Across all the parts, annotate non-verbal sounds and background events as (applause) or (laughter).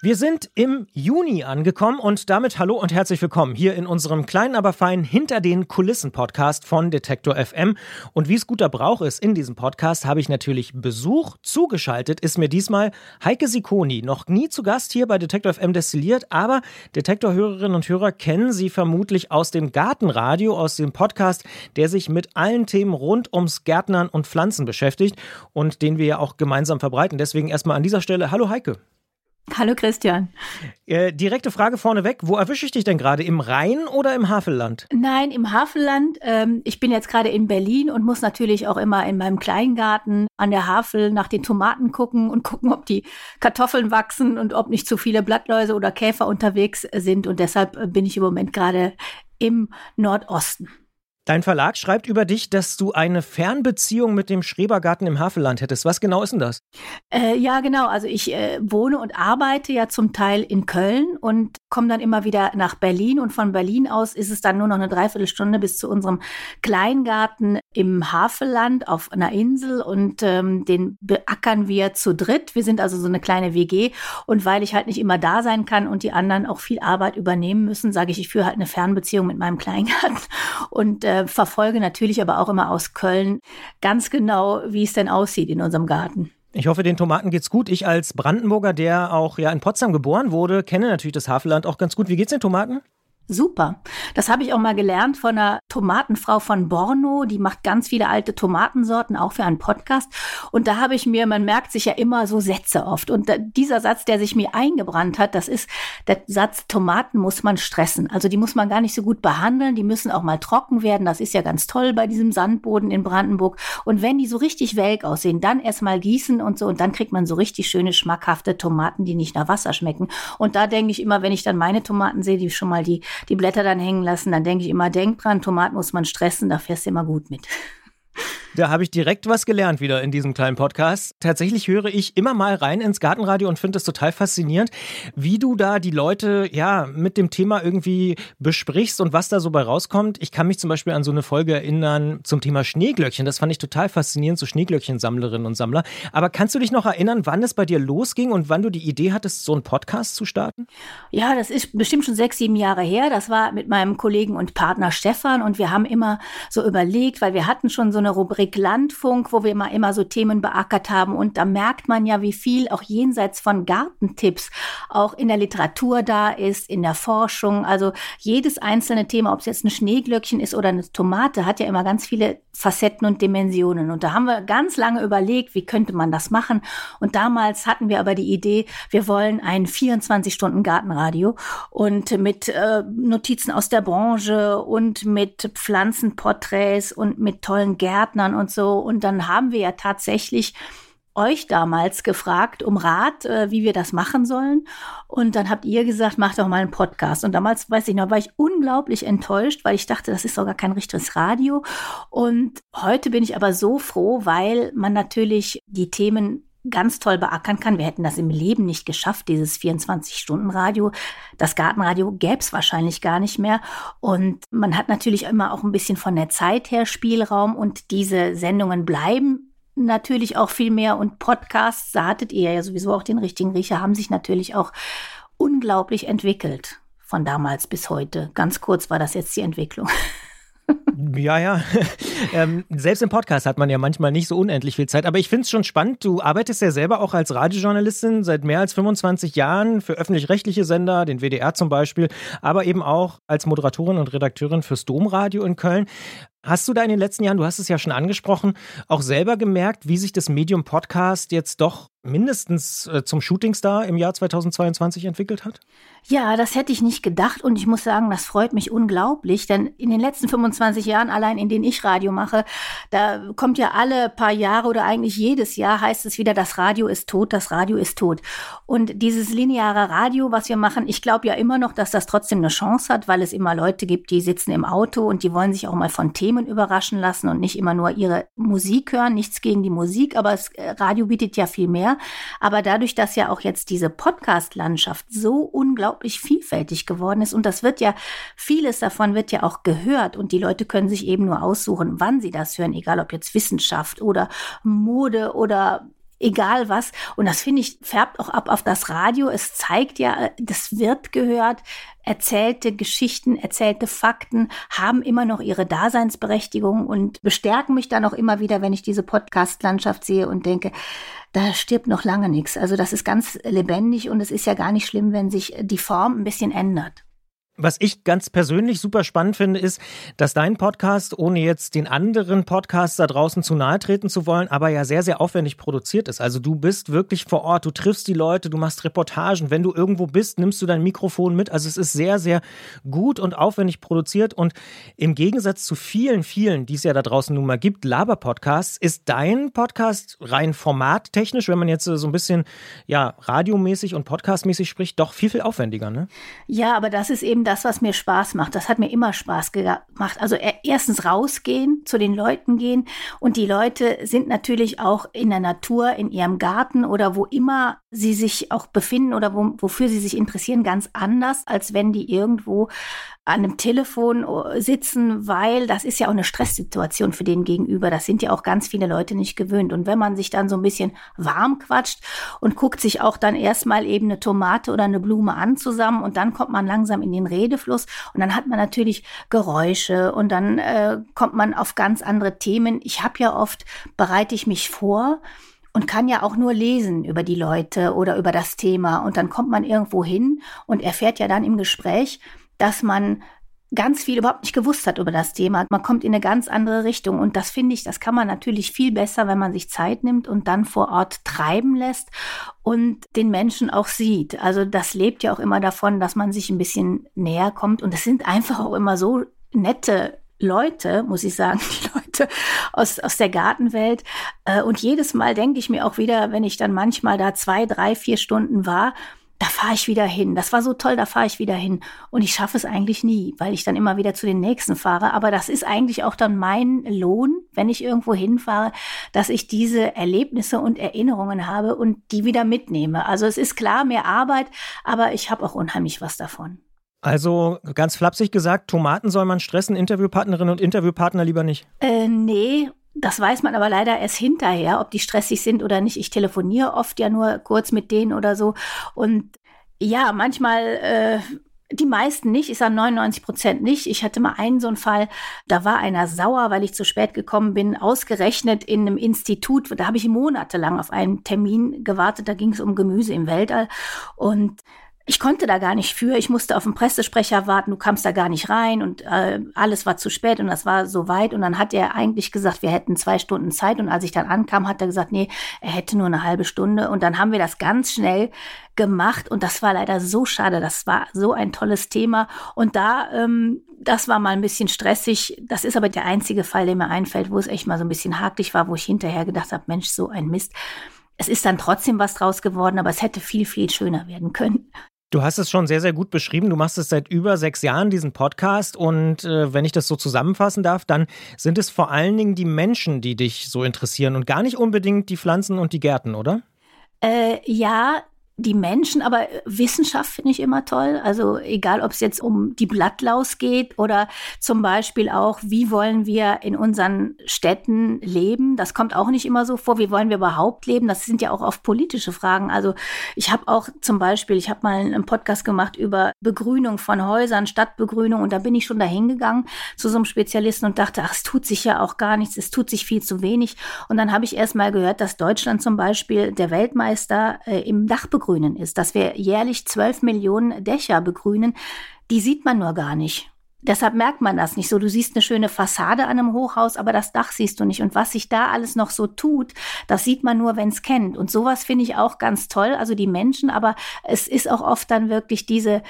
Wir sind im Juni angekommen und damit hallo und herzlich willkommen hier in unserem kleinen, aber feinen Hinter den Kulissen Podcast von Detektor FM. Und wie es guter Brauch ist in diesem Podcast, habe ich natürlich Besuch. Zugeschaltet ist mir diesmal Heike Sikoni, noch nie zu Gast hier bei Detektor FM destilliert, aber Detektor-Hörerinnen und Hörer kennen sie vermutlich aus dem Gartenradio, aus dem Podcast, der sich mit allen Themen rund ums Gärtnern und Pflanzen beschäftigt und den wir ja auch gemeinsam verbreiten. Deswegen erstmal an dieser Stelle, hallo Heike. Hallo Christian. Äh, direkte Frage vorneweg. Wo erwische ich dich denn gerade? Im Rhein oder im Havelland? Nein, im Havelland. Ähm, ich bin jetzt gerade in Berlin und muss natürlich auch immer in meinem Kleingarten an der Havel nach den Tomaten gucken und gucken, ob die Kartoffeln wachsen und ob nicht zu viele Blattläuse oder Käfer unterwegs sind. Und deshalb äh, bin ich im Moment gerade im Nordosten. Dein Verlag schreibt über dich, dass du eine Fernbeziehung mit dem Schrebergarten im Havelland hättest. Was genau ist denn das? Äh, ja, genau. Also ich äh, wohne und arbeite ja zum Teil in Köln und komme dann immer wieder nach Berlin. Und von Berlin aus ist es dann nur noch eine Dreiviertelstunde bis zu unserem Kleingarten im Havelland auf einer Insel. Und ähm, den beackern wir zu dritt. Wir sind also so eine kleine WG. Und weil ich halt nicht immer da sein kann und die anderen auch viel Arbeit übernehmen müssen, sage ich, ich führe halt eine Fernbeziehung mit meinem Kleingarten. (laughs) Und äh, verfolge natürlich aber auch immer aus Köln ganz genau, wie es denn aussieht in unserem Garten. Ich hoffe, den Tomaten geht's gut. Ich als Brandenburger, der auch ja in Potsdam geboren wurde, kenne natürlich das Havelland auch ganz gut. Wie geht's den Tomaten? Super. Das habe ich auch mal gelernt von einer Tomatenfrau von Borno. Die macht ganz viele alte Tomatensorten, auch für einen Podcast. Und da habe ich mir, man merkt sich ja immer so Sätze oft. Und dieser Satz, der sich mir eingebrannt hat, das ist der Satz, Tomaten muss man stressen. Also die muss man gar nicht so gut behandeln. Die müssen auch mal trocken werden. Das ist ja ganz toll bei diesem Sandboden in Brandenburg. Und wenn die so richtig welk aussehen, dann erst mal gießen und so. Und dann kriegt man so richtig schöne, schmackhafte Tomaten, die nicht nach Wasser schmecken. Und da denke ich immer, wenn ich dann meine Tomaten sehe, die schon mal die die Blätter dann hängen lassen, dann denke ich immer, denk dran, Tomaten muss man stressen, da fährst du immer gut mit. Da habe ich direkt was gelernt wieder in diesem kleinen Podcast. Tatsächlich höre ich immer mal rein ins Gartenradio und finde es total faszinierend, wie du da die Leute ja mit dem Thema irgendwie besprichst und was da so bei rauskommt. Ich kann mich zum Beispiel an so eine Folge erinnern zum Thema Schneeglöckchen. Das fand ich total faszinierend, so Schneeglöckchensammlerinnen und Sammler. Aber kannst du dich noch erinnern, wann es bei dir losging und wann du die Idee hattest, so einen Podcast zu starten? Ja, das ist bestimmt schon sechs, sieben Jahre her. Das war mit meinem Kollegen und Partner Stefan und wir haben immer so überlegt, weil wir hatten schon so eine Rubrik Landfunk, wo wir immer, immer so Themen beackert haben. Und da merkt man ja, wie viel auch jenseits von Gartentipps auch in der Literatur da ist, in der Forschung. Also jedes einzelne Thema, ob es jetzt ein Schneeglöckchen ist oder eine Tomate, hat ja immer ganz viele Facetten und Dimensionen. Und da haben wir ganz lange überlegt, wie könnte man das machen. Und damals hatten wir aber die Idee, wir wollen ein 24-Stunden-Gartenradio und mit äh, Notizen aus der Branche und mit Pflanzenporträts und mit tollen Gärtnern und so. Und dann haben wir ja tatsächlich euch damals gefragt um Rat, äh, wie wir das machen sollen. Und dann habt ihr gesagt, macht doch mal einen Podcast. Und damals, weiß ich noch, war ich unglaublich enttäuscht, weil ich dachte, das ist sogar kein richtiges Radio. Und heute bin ich aber so froh, weil man natürlich die Themen ganz toll beackern kann. Wir hätten das im Leben nicht geschafft, dieses 24-Stunden-Radio. Das Gartenradio gäbe es wahrscheinlich gar nicht mehr. Und man hat natürlich immer auch ein bisschen von der Zeit her Spielraum und diese Sendungen bleiben natürlich auch viel mehr. Und Podcasts, da hattet ihr ja sowieso auch den richtigen Riecher, haben sich natürlich auch unglaublich entwickelt von damals bis heute. Ganz kurz war das jetzt die Entwicklung. (laughs) Ja, ja. (laughs) ähm, selbst im Podcast hat man ja manchmal nicht so unendlich viel Zeit. Aber ich finde es schon spannend. Du arbeitest ja selber auch als Radiojournalistin seit mehr als 25 Jahren für öffentlich-rechtliche Sender, den WDR zum Beispiel, aber eben auch als Moderatorin und Redakteurin fürs Domradio in Köln. Hast du da in den letzten Jahren, du hast es ja schon angesprochen, auch selber gemerkt, wie sich das Medium Podcast jetzt doch mindestens äh, zum Shootingstar im Jahr 2022 entwickelt hat? Ja, das hätte ich nicht gedacht und ich muss sagen, das freut mich unglaublich, denn in den letzten 25 Jahren, allein in denen ich Radio mache, da kommt ja alle paar Jahre oder eigentlich jedes Jahr heißt es wieder, das Radio ist tot, das Radio ist tot. Und dieses lineare Radio, was wir machen, ich glaube ja immer noch, dass das trotzdem eine Chance hat, weil es immer Leute gibt, die sitzen im Auto und die wollen sich auch mal von Themen überraschen lassen und nicht immer nur ihre Musik hören. Nichts gegen die Musik, aber das äh, Radio bietet ja viel mehr. Aber dadurch, dass ja auch jetzt diese Podcast-Landschaft so unglaublich vielfältig geworden ist und das wird ja, vieles davon wird ja auch gehört und die Leute können sich eben nur aussuchen, wann sie das hören, egal ob jetzt Wissenschaft oder Mode oder egal was. Und das finde ich, färbt auch ab auf das Radio. Es zeigt ja, das wird gehört. Erzählte Geschichten, erzählte Fakten haben immer noch ihre Daseinsberechtigung und bestärken mich dann auch immer wieder, wenn ich diese Podcast-Landschaft sehe und denke, da stirbt noch lange nichts. Also das ist ganz lebendig und es ist ja gar nicht schlimm, wenn sich die Form ein bisschen ändert. Was ich ganz persönlich super spannend finde, ist, dass dein Podcast, ohne jetzt den anderen Podcasts da draußen zu nahe treten zu wollen, aber ja sehr, sehr aufwendig produziert ist. Also du bist wirklich vor Ort, du triffst die Leute, du machst Reportagen. Wenn du irgendwo bist, nimmst du dein Mikrofon mit. Also es ist sehr, sehr gut und aufwendig produziert. Und im Gegensatz zu vielen, vielen, die es ja da draußen nun mal gibt, Laber-Podcasts, ist dein Podcast rein formattechnisch, wenn man jetzt so ein bisschen ja radiomäßig und podcastmäßig spricht, doch viel, viel aufwendiger, ne? Ja, aber das ist eben das, was mir Spaß macht. Das hat mir immer Spaß gemacht. Also erstens rausgehen, zu den Leuten gehen. Und die Leute sind natürlich auch in der Natur, in ihrem Garten oder wo immer sie sich auch befinden oder wo, wofür sie sich interessieren, ganz anders, als wenn die irgendwo an einem Telefon äh, sitzen, weil das ist ja auch eine Stresssituation für den Gegenüber. Das sind ja auch ganz viele Leute nicht gewöhnt. Und wenn man sich dann so ein bisschen warm quatscht und guckt sich auch dann erstmal eben eine Tomate oder eine Blume an zusammen und dann kommt man langsam in den Redefluss und dann hat man natürlich Geräusche und dann äh, kommt man auf ganz andere Themen. Ich habe ja oft, bereite ich mich vor, und kann ja auch nur lesen über die Leute oder über das Thema. Und dann kommt man irgendwo hin und erfährt ja dann im Gespräch, dass man ganz viel überhaupt nicht gewusst hat über das Thema. Man kommt in eine ganz andere Richtung und das finde ich, das kann man natürlich viel besser, wenn man sich Zeit nimmt und dann vor Ort treiben lässt und den Menschen auch sieht. Also das lebt ja auch immer davon, dass man sich ein bisschen näher kommt und es sind einfach auch immer so nette Leute, muss ich sagen, (laughs) die Leute aus, aus der Gartenwelt. Äh, und jedes Mal denke ich mir auch wieder, wenn ich dann manchmal da zwei, drei, vier Stunden war, da fahre ich wieder hin. Das war so toll, da fahre ich wieder hin. Und ich schaffe es eigentlich nie, weil ich dann immer wieder zu den nächsten fahre. Aber das ist eigentlich auch dann mein Lohn, wenn ich irgendwo hinfahre, dass ich diese Erlebnisse und Erinnerungen habe und die wieder mitnehme. Also es ist klar mehr Arbeit, aber ich habe auch unheimlich was davon. Also ganz flapsig gesagt, Tomaten soll man stressen, Interviewpartnerinnen und Interviewpartner lieber nicht? Äh, nee, das weiß man aber leider erst hinterher, ob die stressig sind oder nicht. Ich telefoniere oft ja nur kurz mit denen oder so. Und ja, manchmal, äh, die meisten nicht, ich sage 99 Prozent nicht. Ich hatte mal einen so einen Fall, da war einer sauer, weil ich zu spät gekommen bin, ausgerechnet in einem Institut. Da habe ich monatelang auf einen Termin gewartet, da ging es um Gemüse im Weltall. Und ich konnte da gar nicht für. Ich musste auf den Pressesprecher warten. Du kamst da gar nicht rein und äh, alles war zu spät und das war so weit. Und dann hat er eigentlich gesagt, wir hätten zwei Stunden Zeit. Und als ich dann ankam, hat er gesagt, nee, er hätte nur eine halbe Stunde. Und dann haben wir das ganz schnell gemacht und das war leider so schade. Das war so ein tolles Thema. Und da, ähm, das war mal ein bisschen stressig. Das ist aber der einzige Fall, der mir einfällt, wo es echt mal so ein bisschen hakelig war, wo ich hinterher gedacht habe, Mensch, so ein Mist. Es ist dann trotzdem was draus geworden, aber es hätte viel, viel schöner werden können. Du hast es schon sehr, sehr gut beschrieben. Du machst es seit über sechs Jahren, diesen Podcast. Und äh, wenn ich das so zusammenfassen darf, dann sind es vor allen Dingen die Menschen, die dich so interessieren und gar nicht unbedingt die Pflanzen und die Gärten, oder? Äh, ja, die Menschen, aber Wissenschaft finde ich immer toll. Also egal, ob es jetzt um die Blattlaus geht oder zum Beispiel auch, wie wollen wir in unseren Städten leben? Das kommt auch nicht immer so vor. Wie wollen wir überhaupt leben? Das sind ja auch oft politische Fragen. Also ich habe auch zum Beispiel, ich habe mal einen Podcast gemacht über Begrünung von Häusern, Stadtbegrünung und da bin ich schon dahin gegangen zu so einem Spezialisten und dachte, ach, es tut sich ja auch gar nichts, es tut sich viel zu wenig. Und dann habe ich erst mal gehört, dass Deutschland zum Beispiel der Weltmeister äh, im Dachbegrünung Begrünen ist, dass wir jährlich zwölf Millionen Dächer begrünen, die sieht man nur gar nicht. Deshalb merkt man das nicht so. Du siehst eine schöne Fassade an einem Hochhaus, aber das Dach siehst du nicht. Und was sich da alles noch so tut, das sieht man nur, wenn es kennt. Und sowas finde ich auch ganz toll. Also die Menschen, aber es ist auch oft dann wirklich diese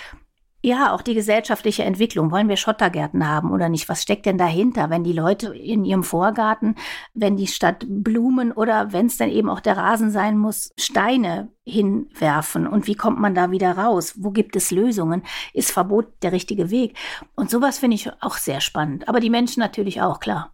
ja, auch die gesellschaftliche Entwicklung. Wollen wir Schottergärten haben oder nicht? Was steckt denn dahinter, wenn die Leute in ihrem Vorgarten, wenn die Stadt Blumen oder wenn es dann eben auch der Rasen sein muss, Steine hinwerfen? Und wie kommt man da wieder raus? Wo gibt es Lösungen? Ist Verbot der richtige Weg? Und sowas finde ich auch sehr spannend. Aber die Menschen natürlich auch, klar.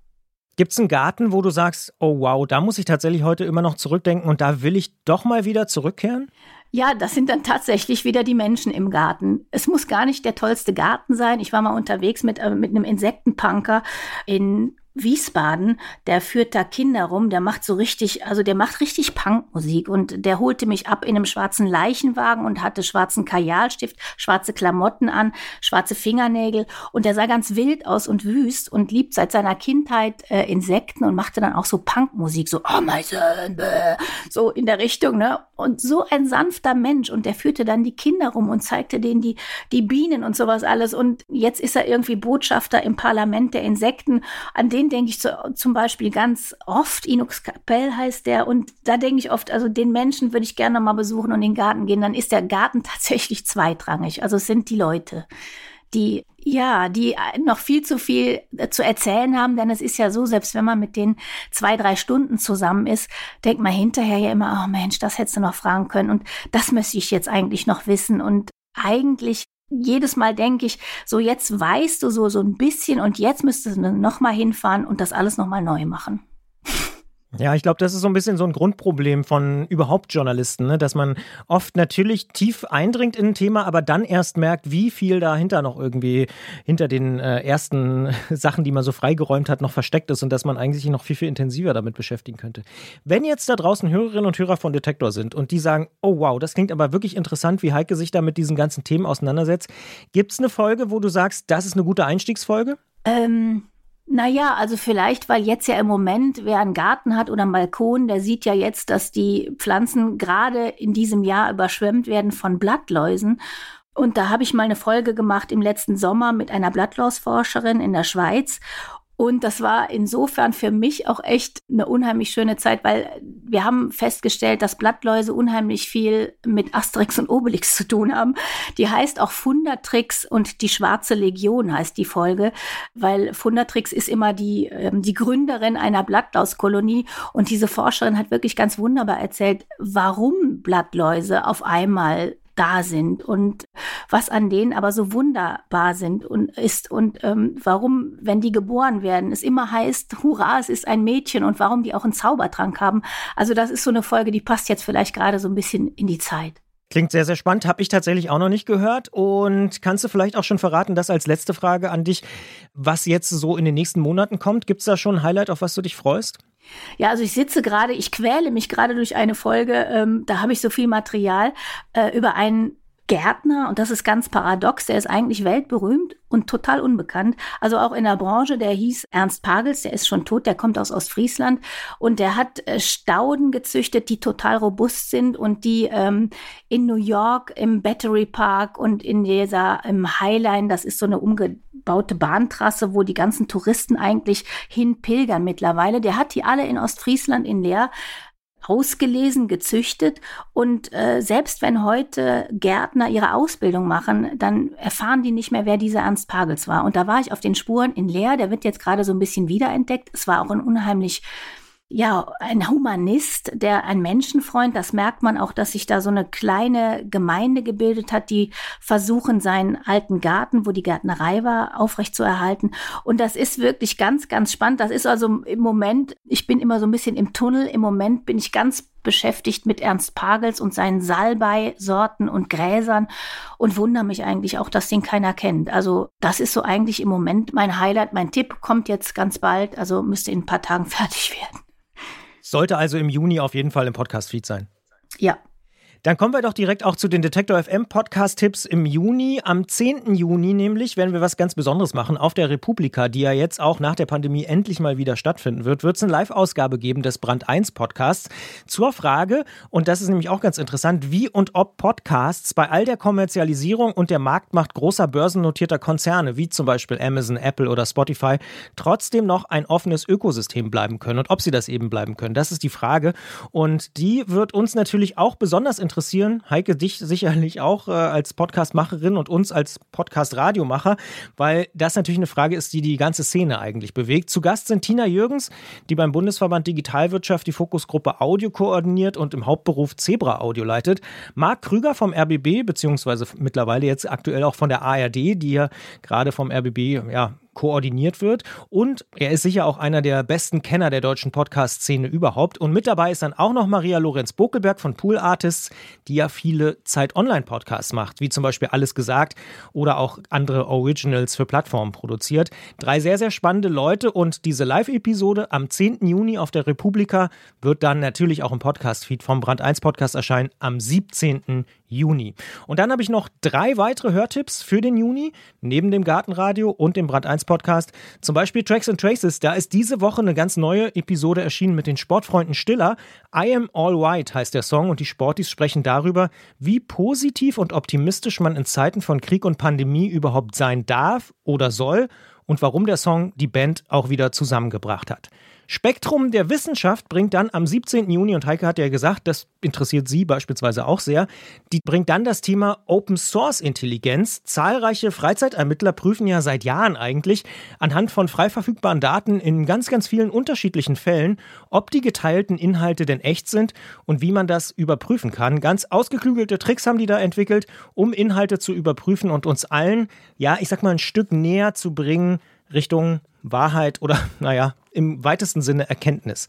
Gibt es einen Garten, wo du sagst, oh wow, da muss ich tatsächlich heute immer noch zurückdenken und da will ich doch mal wieder zurückkehren? Ja, das sind dann tatsächlich wieder die Menschen im Garten. Es muss gar nicht der tollste Garten sein. Ich war mal unterwegs mit, äh, mit einem Insektenpunker in Wiesbaden, der führt da Kinder rum, der macht so richtig, also der macht richtig Punkmusik. Und der holte mich ab in einem schwarzen Leichenwagen und hatte schwarzen Kajalstift, schwarze Klamotten an, schwarze Fingernägel. Und der sah ganz wild aus und wüst und liebt seit seiner Kindheit äh, Insekten und machte dann auch so Punkmusik, so oh son, bäh, so in der Richtung, ne? Und so ein sanfter Mensch. Und der führte dann die Kinder rum und zeigte denen die die Bienen und sowas alles. Und jetzt ist er irgendwie Botschafter im Parlament der Insekten, an den den denke ich zu, zum Beispiel ganz oft. Inux Kapell heißt der. Und da denke ich oft, also den Menschen würde ich gerne mal besuchen und in den Garten gehen. Dann ist der Garten (laughs) tatsächlich zweitrangig. Also es sind die Leute, die ja, die noch viel zu viel zu erzählen haben, denn es ist ja so, selbst wenn man mit denen zwei, drei Stunden zusammen ist, denkt man hinterher ja immer, oh Mensch, das hättest du noch fragen können und das müsste ich jetzt eigentlich noch wissen und eigentlich jedes Mal denke ich, so jetzt weißt du so, so ein bisschen und jetzt müsstest du noch mal hinfahren und das alles noch mal neu machen. Ja, ich glaube, das ist so ein bisschen so ein Grundproblem von überhaupt Journalisten, ne? dass man oft natürlich tief eindringt in ein Thema, aber dann erst merkt, wie viel dahinter noch irgendwie hinter den äh, ersten (laughs) Sachen, die man so freigeräumt hat, noch versteckt ist und dass man eigentlich noch viel, viel intensiver damit beschäftigen könnte. Wenn jetzt da draußen Hörerinnen und Hörer von Detektor sind und die sagen, oh wow, das klingt aber wirklich interessant, wie Heike sich da mit diesen ganzen Themen auseinandersetzt, gibt es eine Folge, wo du sagst, das ist eine gute Einstiegsfolge? Ähm, naja, also vielleicht, weil jetzt ja im Moment, wer einen Garten hat oder einen Balkon, der sieht ja jetzt, dass die Pflanzen gerade in diesem Jahr überschwemmt werden von Blattläusen. Und da habe ich mal eine Folge gemacht im letzten Sommer mit einer Blattlausforscherin in der Schweiz. Und das war insofern für mich auch echt eine unheimlich schöne Zeit, weil wir haben festgestellt, dass Blattläuse unheimlich viel mit Asterix und Obelix zu tun haben. Die heißt auch Fundatrix und die Schwarze Legion heißt die Folge, weil Fundatrix ist immer die, ähm, die Gründerin einer Blattlaus-Kolonie. Und diese Forscherin hat wirklich ganz wunderbar erzählt, warum Blattläuse auf einmal da sind und was an denen aber so wunderbar sind und ist und ähm, warum, wenn die geboren werden, es immer heißt, hurra, es ist ein Mädchen und warum die auch einen Zaubertrank haben. Also das ist so eine Folge, die passt jetzt vielleicht gerade so ein bisschen in die Zeit. Klingt sehr, sehr spannend. Habe ich tatsächlich auch noch nicht gehört. Und kannst du vielleicht auch schon verraten, das als letzte Frage an dich, was jetzt so in den nächsten Monaten kommt? Gibt es da schon ein Highlight, auf was du dich freust? Ja, also ich sitze gerade, ich quäle mich gerade durch eine Folge, ähm, da habe ich so viel Material äh, über einen Gärtner, und das ist ganz paradox, der ist eigentlich weltberühmt und total unbekannt. Also auch in der Branche, der hieß Ernst Pagels, der ist schon tot, der kommt aus Ostfriesland und der hat äh, Stauden gezüchtet, die total robust sind und die ähm, in New York im Battery Park und in dieser im Highline, das ist so eine umgebaute Bahntrasse, wo die ganzen Touristen eigentlich hin pilgern mittlerweile. Der hat die alle in Ostfriesland in Leer ausgelesen, gezüchtet. Und äh, selbst wenn heute Gärtner ihre Ausbildung machen, dann erfahren die nicht mehr, wer dieser Ernst Pagels war. Und da war ich auf den Spuren in Leer, der wird jetzt gerade so ein bisschen wiederentdeckt. Es war auch ein unheimlich ja, ein Humanist, der ein Menschenfreund, das merkt man auch, dass sich da so eine kleine Gemeinde gebildet hat, die versuchen, seinen alten Garten, wo die Gärtnerei war, aufrechtzuerhalten. Und das ist wirklich ganz, ganz spannend. Das ist also im Moment, ich bin immer so ein bisschen im Tunnel. Im Moment bin ich ganz beschäftigt mit Ernst Pagels und seinen Salbei-Sorten und Gräsern und wundere mich eigentlich auch, dass den keiner kennt. Also das ist so eigentlich im Moment mein Highlight. Mein Tipp kommt jetzt ganz bald, also müsste in ein paar Tagen (laughs) fertig werden. Sollte also im Juni auf jeden Fall im Podcast-Feed sein. Ja, dann kommen wir doch direkt auch zu den Detektor FM Podcast-Tipps im Juni. Am 10. Juni nämlich werden wir was ganz Besonderes machen. Auf der Republika, die ja jetzt auch nach der Pandemie endlich mal wieder stattfinden wird, wird es eine Live-Ausgabe geben des Brand 1 Podcasts zur Frage, und das ist nämlich auch ganz interessant, wie und ob Podcasts bei all der Kommerzialisierung und der Marktmacht großer börsennotierter Konzerne, wie zum Beispiel Amazon, Apple oder Spotify, trotzdem noch ein offenes Ökosystem bleiben können und ob sie das eben bleiben können. Das ist die Frage. Und die wird uns natürlich auch besonders interessieren interessieren. Heike, dich sicherlich auch äh, als Podcastmacherin und uns als Podcast-Radiomacher, weil das natürlich eine Frage ist, die die ganze Szene eigentlich bewegt. Zu Gast sind Tina Jürgens, die beim Bundesverband Digitalwirtschaft die Fokusgruppe Audio koordiniert und im Hauptberuf Zebra Audio leitet. Marc Krüger vom RBB, beziehungsweise mittlerweile jetzt aktuell auch von der ARD, die ja gerade vom RBB ja koordiniert wird. Und er ist sicher auch einer der besten Kenner der deutschen Podcast-Szene überhaupt. Und mit dabei ist dann auch noch Maria Lorenz Bokelberg von Pool Artists, die ja viele Zeit-Online-Podcasts macht, wie zum Beispiel Alles gesagt oder auch andere Originals für Plattformen produziert. Drei sehr, sehr spannende Leute und diese Live-Episode am 10. Juni auf der Republika wird dann natürlich auch im Podcast-Feed vom Brand 1 Podcast erscheinen am 17. Juni. Und dann habe ich noch drei weitere Hörtipps für den Juni, neben dem Gartenradio und dem Brand 1 Podcast. Zum Beispiel Tracks and Traces. Da ist diese Woche eine ganz neue Episode erschienen mit den Sportfreunden Stiller. I Am All White heißt der Song und die Sportis sprechen darüber, wie positiv und optimistisch man in Zeiten von Krieg und Pandemie überhaupt sein darf oder soll und warum der Song die Band auch wieder zusammengebracht hat. Spektrum der Wissenschaft bringt dann am 17. Juni, und Heike hat ja gesagt, das interessiert Sie beispielsweise auch sehr, die bringt dann das Thema Open Source Intelligenz. Zahlreiche Freizeitermittler prüfen ja seit Jahren eigentlich anhand von frei verfügbaren Daten in ganz, ganz vielen unterschiedlichen Fällen, ob die geteilten Inhalte denn echt sind und wie man das überprüfen kann. Ganz ausgeklügelte Tricks haben die da entwickelt, um Inhalte zu überprüfen und uns allen, ja, ich sag mal, ein Stück näher zu bringen Richtung Wahrheit oder, (laughs) naja, im weitesten Sinne Erkenntnis.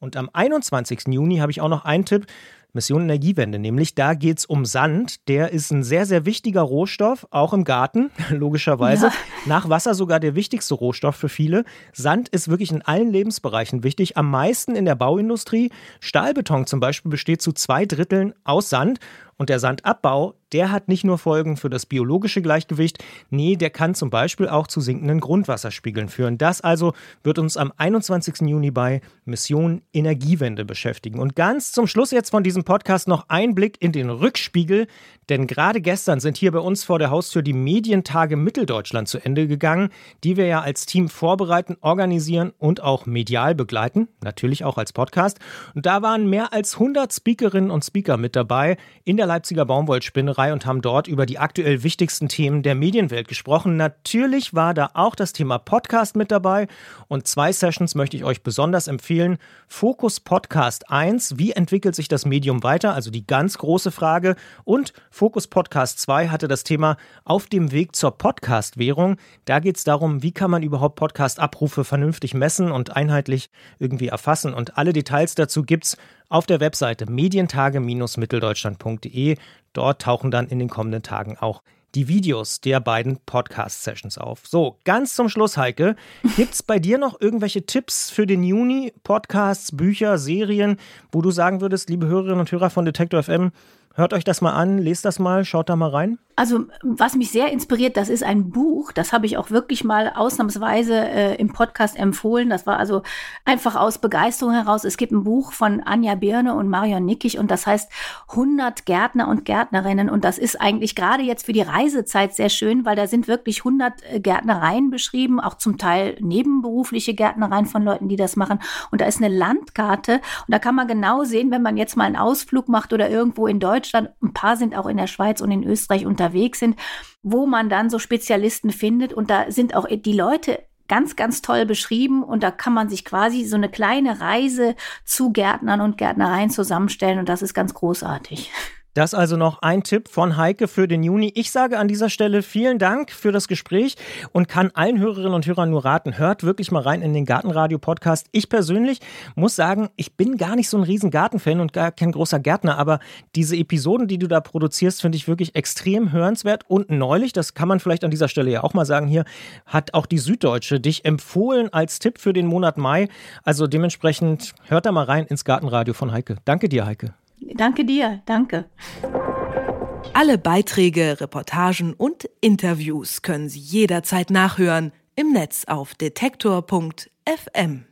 Und am 21. Juni habe ich auch noch einen Tipp. Mission Energiewende, nämlich da geht es um Sand. Der ist ein sehr, sehr wichtiger Rohstoff, auch im Garten, (laughs) logischerweise. Ja. Nach Wasser sogar der wichtigste Rohstoff für viele. Sand ist wirklich in allen Lebensbereichen wichtig, am meisten in der Bauindustrie. Stahlbeton zum Beispiel besteht zu zwei Dritteln aus Sand. Und der Sandabbau, der hat nicht nur Folgen für das biologische Gleichgewicht, nee, der kann zum Beispiel auch zu sinkenden Grundwasserspiegeln führen. Das also wird uns am 21. Juni bei Mission Energiewende beschäftigen. Und ganz zum Schluss jetzt von diesem Podcast noch ein Blick in den Rückspiegel, denn gerade gestern sind hier bei uns vor der Haustür die Medientage Mitteldeutschland zu Ende gegangen, die wir ja als Team vorbereiten, organisieren und auch medial begleiten, natürlich auch als Podcast. Und da waren mehr als 100 Speakerinnen und Speaker mit dabei in der Leipziger Baumwollspinnerei und haben dort über die aktuell wichtigsten Themen der Medienwelt gesprochen. Natürlich war da auch das Thema Podcast mit dabei und zwei Sessions möchte ich euch besonders empfehlen. Fokus Podcast 1, wie entwickelt sich das Medium weiter? Also die ganz große Frage. Und Fokus Podcast 2 hatte das Thema auf dem Weg zur Podcast-Währung. Da geht es darum, wie kann man überhaupt Podcast-Abrufe vernünftig messen und einheitlich irgendwie erfassen. Und alle Details dazu gibt es auf der Webseite medientage-mitteldeutschland.de. Dort tauchen dann in den kommenden Tagen auch die Videos der beiden Podcast-Sessions auf. So, ganz zum Schluss, Heike, (laughs) gibt es bei dir noch irgendwelche Tipps für den Juni? Podcasts, Bücher, Serien, wo du sagen würdest, liebe Hörerinnen und Hörer von Detektor FM, hört euch das mal an, lest das mal, schaut da mal rein? Also was mich sehr inspiriert, das ist ein Buch, das habe ich auch wirklich mal ausnahmsweise äh, im Podcast empfohlen. Das war also einfach aus Begeisterung heraus. Es gibt ein Buch von Anja Birne und Marion Nickig und das heißt 100 Gärtner und Gärtnerinnen und das ist eigentlich gerade jetzt für die Reisezeit sehr schön, weil da sind wirklich 100 äh, Gärtnereien beschrieben, auch zum Teil nebenberufliche Gärtnereien von Leuten, die das machen und da ist eine Landkarte und da kann man genau sehen, wenn man jetzt mal einen Ausflug macht oder irgendwo in Deutschland, ein paar sind auch in der Schweiz und in Österreich unterwegs unterwegs sind, wo man dann so Spezialisten findet. Und da sind auch die Leute ganz, ganz toll beschrieben und da kann man sich quasi so eine kleine Reise zu Gärtnern und Gärtnereien zusammenstellen und das ist ganz großartig. Das also noch ein Tipp von Heike für den Juni. Ich sage an dieser Stelle vielen Dank für das Gespräch und kann allen Hörerinnen und Hörern nur raten, hört wirklich mal rein in den Gartenradio-Podcast. Ich persönlich muss sagen, ich bin gar nicht so ein riesen Gartenfan und gar kein großer Gärtner, aber diese Episoden, die du da produzierst, finde ich wirklich extrem hörenswert und neulich, das kann man vielleicht an dieser Stelle ja auch mal sagen hier, hat auch die Süddeutsche dich empfohlen als Tipp für den Monat Mai. Also dementsprechend hört da mal rein ins Gartenradio von Heike. Danke dir, Heike. Danke dir, danke. Alle Beiträge, Reportagen und Interviews können Sie jederzeit nachhören im Netz auf detektor.fm.